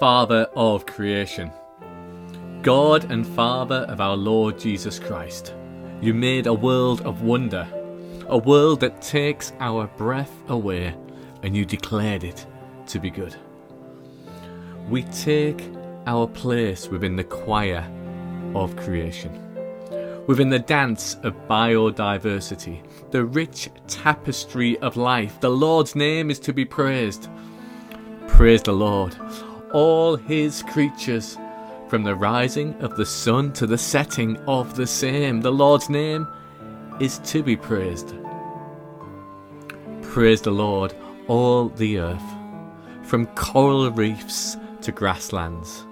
Father of creation. God and Father of our Lord Jesus Christ, you made a world of wonder, a world that takes our breath away, and you declared it to be good. We take our place within the choir of creation, within the dance of biodiversity, the rich tapestry of life. The Lord's name is to be praised. Praise the Lord all his creatures, from the rising of the sun to the setting of the same. The Lord's name is to be praised. Praise the Lord, all the earth, from coral reefs to grasslands,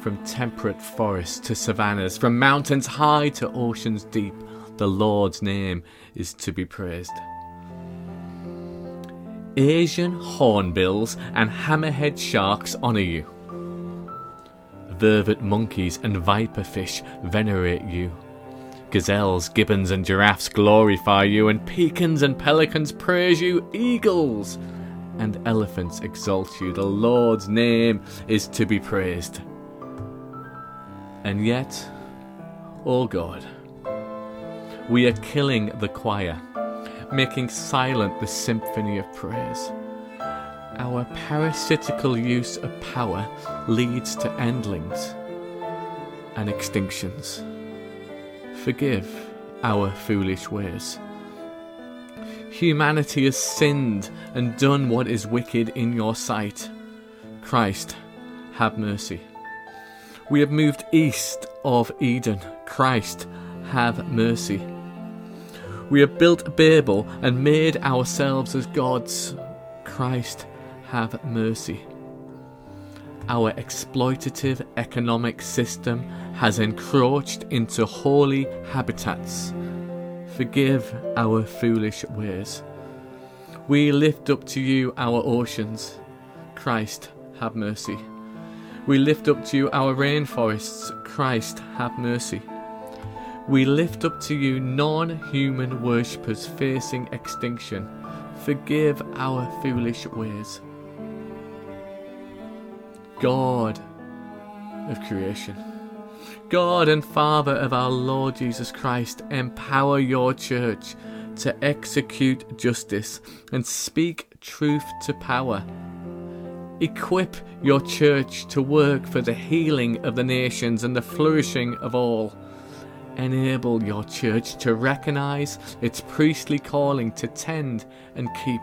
from temperate forests to savannas, from mountains high to oceans deep. The Lord's name is to be praised. Asian hornbills and hammerhead sharks honour you. Vervet monkeys and viperfish venerate you. Gazelles, gibbons, and giraffes glorify you, and peacocks and pelicans praise you. Eagles and elephants exalt you. The Lord's name is to be praised. And yet, O oh God, we are killing the choir making silent the symphony of praise. Our parasitical use of power leads to endlings and extinctions. Forgive our foolish ways. Humanity has sinned and done what is wicked in your sight. Christ, have mercy. We have moved east of Eden. Christ, have mercy. We have built Babel and made ourselves as gods. Christ, have mercy. Our exploitative economic system has encroached into holy habitats. Forgive our foolish ways. We lift up to you our oceans. Christ, have mercy. We lift up to you our rainforests. Christ, have mercy. We lift up to you non human worshippers facing extinction. Forgive our foolish ways. God of creation, God and Father of our Lord Jesus Christ, empower your church to execute justice and speak truth to power. Equip your church to work for the healing of the nations and the flourishing of all enable your church to recognize its priestly calling to tend and keep.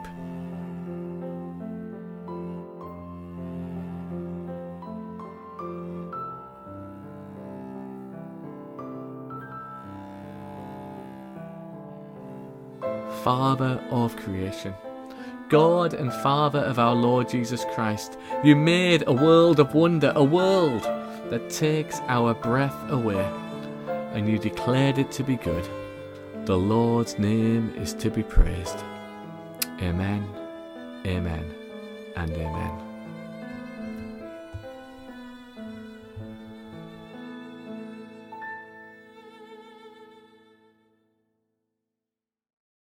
Father of creation, God and Father of our Lord Jesus Christ, you made a world of wonder, a world that takes our breath away and you declared it to be good. The Lord's name is to be praised. Amen, amen, and amen.